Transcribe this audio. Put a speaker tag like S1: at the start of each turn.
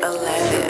S1: 911.